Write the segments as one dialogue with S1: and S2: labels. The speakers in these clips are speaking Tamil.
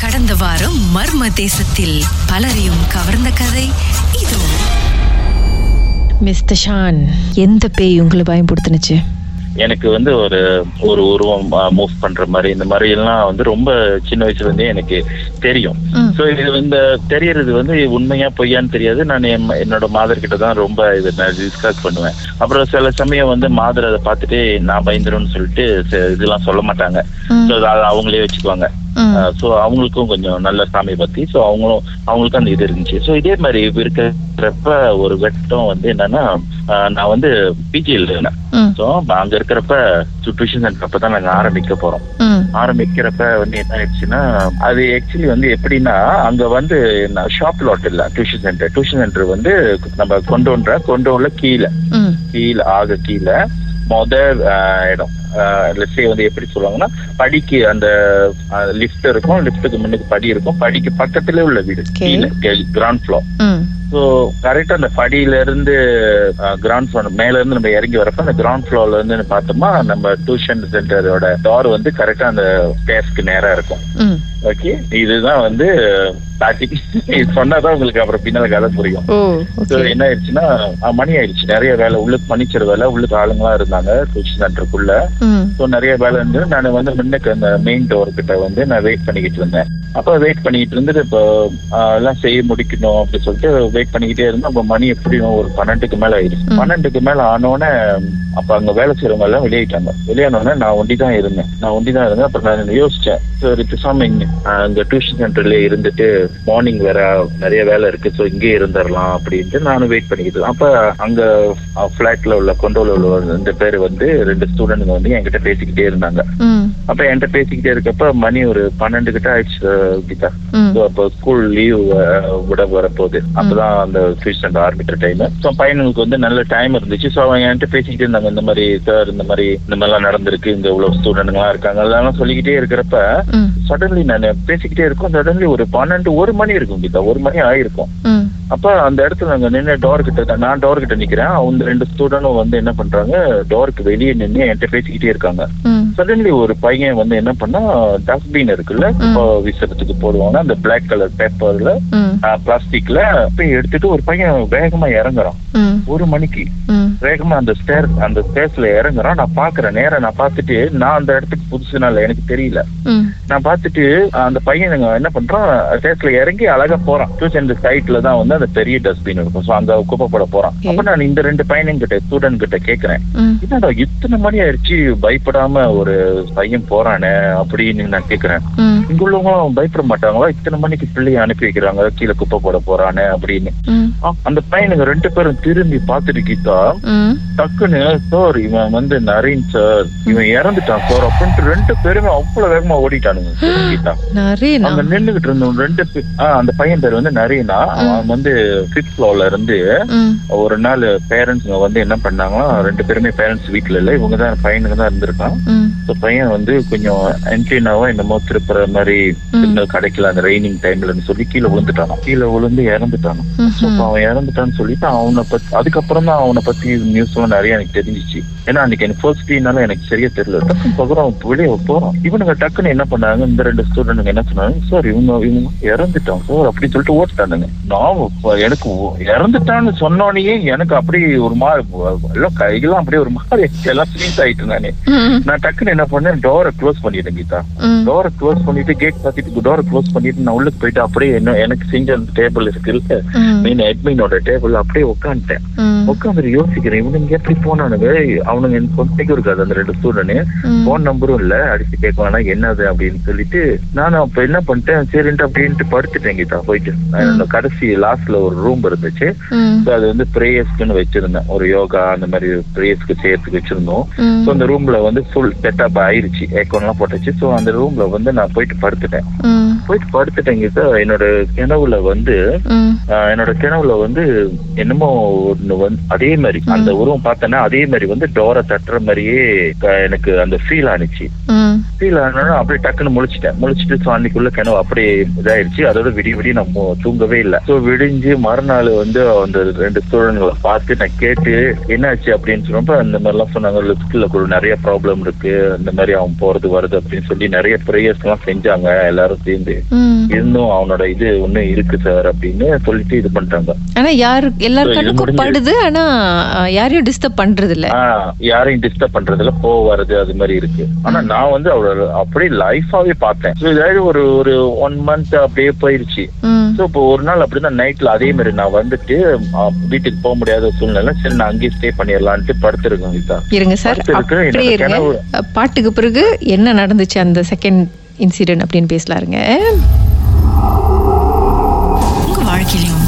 S1: கடந்த வாரம் மர்ம தேசத்தில் பலரையும் கவர்ந்த கதை இதோ
S2: மிஸ்டர் ஷான் எந்த பேய் உங்களை பயன்படுத்துனுச்சு
S3: எனக்கு வந்து ஒரு ஒரு உருவம் மூவ் பண்ற மாதிரி இந்த மாதிரி எல்லாம் வந்து ரொம்ப சின்ன வயசுல இருந்தே எனக்கு தெரியும். சோ இது இந்த தெரியறது வந்து உண்மையா பொய்யான்னு தெரியாது நான் என் என்னோட மாதர் கிட்ட தான் ரொம்ப இதை நான் டிஸ்கஸ் பண்ணுவேன் அப்புறம் சில சமயம் வந்து மாதர் அதை பார்த்துட்டு நான் பயந்துரும்னு சொல்லிட்டு இதெல்லாம் சொல்ல மாட்டாங்க. ஸோ அதை அவங்களே வச்சுக்குவாங்க. ஸோ அவங்களுக்கும் கொஞ்சம் நல்ல சாமி பத்தி ஸோ அவங்களும் அவங்களுக்கும் அந்த இது இருந்துச்சு. ஸோ இதே மாதிரி இருக்கிறப்ப ஒரு வெட்டம் வந்து என்னன்னா நான் வந்து பிஜியில் இருந்தேன். ஸோ அங்க இருக்கிறப்ப டியூஷன் சென்டர் அப்பதான் நாங்க ஆரம்பிக்க போறோம். ஆரம்பிக்கிறப்ப வந்து என்ன ஆயிடுச்சுன்னா அது ஆக்சுவலி வந்து எப்படின்னா அங்க வந்து ஷாப் லாட் இல்ல டியூஷன் சென்டர் டியூஷன் சென்டர் வந்து நம்ம கொண்டோன்ற கொண்டோன்ல கீழே. கீழே ஆக கீழே மொத இடம். லெஸ்ஸே வந்து எப்படி சொல்லுவாங்கன்னா படிக்கு அந்த லிஃப்ட் இருக்கும் லிஃப்ட்டுக்கு முன்னுக்கு படி இருக்கும் படிக்கு பக்கத்துல உள்ள வீடு. கீழே கிரவுண்ட் ஃப்ளோர். ஸோ கரெக்டா அந்த படியில இருந்து கிரவுண்ட் ஃப்ளோர் மேல இருந்து நம்ம இறங்கி வரப்ப அந்த கிரவுண்ட் ஃப்ளோர்ல இருந்து பார்த்தோமா நம்ம டியூஷன் சென்டரோட டோர் வந்து கரெக்டா அந்த ஸ்டேர்ஸ்க்கு நேரா இருக்கும். ஓகே இதுதான் வந்து இது சொன்னாதான் உங்களுக்கு அப்புறம் பின்னால கதை புரியும். என்ன ஆயிடுச்சுன்னா மணி ஆயிடுச்சு. நிறைய வேலை உள்ளுக்கு பனிச்சர் வேலை உள்ளுக்கு ஆளுங்களா இருந்தாங்க டியூஷன் சென்டருக்குள்ள. ஸோ நிறைய வேலை இருந்து நான் வந்து முன்னுக்கு அந்த மெயின் டோர் கிட்ட வந்து நான் வெயிட் பண்ணிக்கிட்டு இருந்தேன். அப்போ வெயிட் பண்ணிக்கிட்டு இருந்துட்டு இப்போ எல்லாம் செய்ய முடிக்கணும் அப்படின்னு சொல்லிட்டு வெயிட் பண்ணிக்கிட்டே இருந்தேன் அப்போ மணி எப்படியும் ஒரு பன்னெண்டுக்கு மேல ஆயிடுச்சு. பன்னெண்டுக்கு மேல ஆனோடனே அப்ப அங்க வேலை செய்யறவங்க எல்லாம் வெளியிட்டாங்க வெளியானோடனே நான் ஒண்டி தான் இருந்தேன். நான் ஒண்டி தான் இருந்தேன். அப்புறம் நான் யோசிச்சேன். சரி பேசாம இங்க ஆஹ், இங்க டியூஷன் சென்டர்ல இருந்துட்டு மார்னிங் வேற நிறைய வேலை இருக்கு. ஸோ இங்கே இருந்துடலாம் அப்படின்ட்டு நானும் வெயிட் பண்ணிக்கிட்டு. அப்ப அங்க ஃபிளாட்ல உள்ள கொண்டோல உள்ள ரெண்டு பேர் வந்து ரெண்டு ஸ்டூடெண்ட்ங்க வந்து என்கிட்ட பேசிக்கிட்டே இருந்தாங்க. அப்ப என்கிட்ட பேசிக்கிட்டே இருக்கப்ப மணி ஒரு பன்னெண்டு கிட்ட ஆயிடுச்சு. கீதா. ஸோ அப்போ ஸ்கூல் லீவ் விட வரப்போகுது. அப்பதான் அந்த டியூஷன் ஆரம்பிக்கிற டைம் ஸோ பையனுக்கு வந்து நல்ல டைம் இருந்துச்சு. ஸோ அவங்க என்கிட்ட பேசிக்கிட்டே இருந்தாங்க. இந்த மாதிரி சார் இந்த மாதிரி இந்த மாதிரிலாம் நடந்திருக்கு. இங்க இவ்வளவு ஸ்டூடெண்ட்லாம் இருக்காங்க. எல்லாம் சொல்லிக்கிட்டே இருக்கிறப்ப. சடன்லி நான் பேசிக்கிட்டே இருக்கோம். சடன்லி ஒரு பன்னெண்டு ஒரு மணி இருக்கும் கீதா. ஒரு மணி ஆயிருக்கும். அப்ப அந்த இடத்துல நாங்க நின்று டோர் கிட்ட நான் டோர் கிட்ட நிக்கிறேன். அவங்க ரெண்டு ஸ்டூடெண்டும் வந்து என்ன பண்றாங்க டோருக்கு வெளியே நின்று என்கிட்ட பேசிக்கிட்டே இருக்காங்க. சடன்லி ஒரு பையன் வந்து என்ன பண்ணா டஸ்ட்பின் இருக்குல்ல வீசுறதுக்கு போடுவாங்க அந்த பிளாக் கலர் பேப்பர்ல. பிளாஸ்டிக்ல போய் எடுத்துட்டு ஒரு பையன் வேகமா இறங்குறான். ஒரு மணிக்கு. வேகமா அந்த ஸ்டேர் அந்த ஸ்டேர்ஸ்ல இறங்குறான் நான் பாக்குறேன் நேரா நான் பார்த்துட்டு நான் அந்த இடத்துக்கு புதுசுனால எனக்கு தெரியல. நான் பார்த்துட்டு அந்த பையன் என்ன பண்றான்? ஸ்டேர்ஸ்ல இறங்கி அழகா போறான். டியூஷன் சைட்ல தான் வந்து அந்த பெரிய டஸ்ட்பின் இருக்கும். ஸோ அங்க குப்பை போட போறான். அப்ப நான் இந்த ரெண்டு பையன் கிட்ட ஸ்டூடெண்ட் கிட்ட கேக்குறேன். என்னடா இத்தனை மணி ஆயிடுச்சு பயப்படாம ஒரு பையன் போறானே அப்படின்னு நான் கேக்குறேன். இங்க உள்ளவங்களும் பயப்பட மாட்டாங்களா? இத்தனை மணிக்கு பிள்ளைய அனுப்பி வைக்கிறாங்க கீழே குப்பை போட போறானே அப்படின்னு. அந்த பையனுங்க ரெண்டு பேரும் திரும்பி பார்த்துட்டு கீதா. டக்குன்னு சார் இவன் வந்து நரீன் சார் இவன் இறந்துட்டான் சார் அப்படின்ட்டு ரெண்டு பேருமே அவ்வளவு வேகமா ஓடிட்டானுங்க. கீதா. அங்க நின்னுகிட்டு ரெண்டு அந்த பையன் பேர் வந்து நரீனா. அவன் வந்து ஃபிஃப்த் ஃப்ளோர்ல இருந்து. ஒரு நாள் பேரண்ட்ஸ்ங்க வந்து என்ன பண்ணாங்கன்னா ரெண்டு பேருமே பேரண்ட்ஸ் வீட்ல இல்ல இவங்க தான் பையனுங்க தான் இருந்திருக்கான். பையன் வந்து கொஞ்சம் என்ட்ரினாவா என்னமோ திருப்புற மாதிரி சிக்னல் கிடைக்கல அந்த ரெய்னிங் டைம்லன்னு சொல்லி கீழே விழுந்துட்டான். கீழே விழுந்து இறந்துட்டான். அவன் இறந்துட்டான்னு சொல்லிட்டு அவனை பத்தி அதுக்கப்புறம் தான் அவனை பத்தி நியூஸ் எல்லாம் நிறைய எனக்கு தெரிஞ்சிச்சு. ஏன்னா அன்னைக்கு எனக்கு ஃபர்ஸ்ட் டீனால எனக்கு சரியா தெரியல. டக்குன்னு அவன் வெளியே போறான். இவனுங்க டக்குன்னு என்ன பண்ணாங்க இந்த ரெண்டு ஸ்டூடெண்ட்ங்க என்ன சொன்னாங்க சார் இவங்க இவங்க இறந்துட்டான் சார் அப்படின்னு சொல்லிட்டு ஓட்டுட்டானுங்க நான் எனக்கு இறந்துட்டான்னு சொன்னோடனே எனக்கு அப்படி ஒரு மாதிரி எல்லாம் கைகள்லாம் அப்படியே ஒரு மாதிரி எல்லாம் ஸ்வீட் ஆயிட்டு நானே. நான் டக்குன்னு என்ன பண்ணேன் டோரை க்ளோஸ் பண்ணிட்டேன் கீதா. டோரை க்ளோஸ் பண்ணிட்டு கேட் பார்த்துட்டு டோரை க்ளோஸ் பண்ணிட்டு நான் உள்ளுக்கு போயிட்டு அப்படியே என்ன எனக்கு செஞ்ச அந்த டேபிள் இருக்குல்ல
S2: ம்.
S3: மெயின் அட்மினோட டேபிள் அப்படியே உட்காந்துட்டேன்
S2: ம்.
S3: உட்காந்துட்டு யோசிக்கிறேன் இவனுங்க எப்படி போனானுங்க அவனுங்க எனக்கு கொண்டைக்கும் இருக்காது அந்த ரெண்டு ஸ்டூடெண்ட்
S2: ம்.
S3: போன் நம்பரும் இல்ல அடிச்சு கேட்கலாம்னா என்னது அப்படின்னு சொல்லிட்டு நானும் அப்ப என்ன பண்ணிட்டேன் சரின்ட்டு அப்படின்ட்டு படுத்துட்டேன் கீதா போயிட்டு. கடைசி லாஸ்ட்ல ஒரு ரூம் இருந்துச்சு. அது வந்து ப்ரேயர்ஸ்க்குன்னு வச்சிருந்தேன். ஒரு யோகா அந்த மாதிரி ப்ரேயர்ஸ்க்கு செய்யறதுக்கு வச்சிருந்தோம். ஸோ அந்த ரூம்ல வந்து ஃபுல் செட்டப் ஆயிருச்சு. ஏக்கோன்லாம் போட்டுச்சு. ஸோ அந்த ரூம்ல வந்து நான் போயிட்டு படுத்துட்டேன். போயிட்டு படுத்துட்டேங்க சார் என்னோட கிணவுல வந்து என்னோட கிணவுல வந்து என்னமோ ஒண்ணு வந்து அதே மாதிரி அந்த உருவம் பார்த்தேன்னா அதே மாதிரி வந்து டோரை தட்டுற மாதிரியே எனக்கு அந்த ஃபீல் ஆனிச்சு. ஃபீல் ஆனாலும் அப்படியே டக்குன்னு முழிச்சிட்டேன். முழிச்சிட்டு ஸோ அன்னைக்குள்ள கிணவு அப்படியே இதாயிருச்சு. அதோட விடிய விடிய நான் மு- தூங்கவே இல்லை. ஸோ விடிஞ்சு மறுநாள் வந்து அந்த ரெண்டு ஸ்டூடெண்ட்களை பார்த்து நான் கேட்டு என்னாச்சு அப்படின்னு சொன்னப்ப அந்த மாதிரிலாம் சொன்னாங்க. லிப்ஸ்ல கூட நிறைய ப்ராப்ளம் இருக்கு. இந்த மாதிரி அவன் போறது வருது அப்படின்னு சொல்லி நிறைய ப்ரேயர்ஸ் எல்லாம் செஞ்சாங்க. எல்லாரும் சேர்ந்து. இருந்தும் அவனோட இது ஒண்ணு இருக்கு சார் அப்படின்னு சொல்லிட்டு இது பண்ணிட்டாங்க.
S2: ஆனா யாரு எல்லார் கண்ணுக்கும் படுது ஆனா யாரையும் டிஸ்டர்ப் பண்றது இல்ல
S3: யாரையும் டிஸ்டர்ப் பண்றதுல போக வர்றது அது மாதிரி இருக்கு. ஆனா நான் வந்து அவளோட அப்படியே லைஃபாவே பார்த்தேன். So, இதாவது ஒரு ஒரு ஒன் மந்த் அப்படியே போயிருச்சு. ஸோ இப்போ ஒரு நாள் அப்படிதான் நைட்ல அதே மாதிரி நான் வந்துட்டு வீட்டுக்கு போக முடியாத சூழ்நிலை சரி நான் அங்கேயே ஸ்டே பண்ணிடலான்ட்டு படுத்திருக்கேன் கீதா.
S2: இருங்க சார் பாட்டுக்கு பிறகு என்ன நடந்துச்சு அந்த செகண்ட் இன்சிடென்ட் அப்படின்னு பேசலாருங்க.
S1: உங்கள் வாழ்க்கையிலும்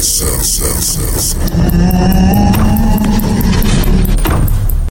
S4: Sensations.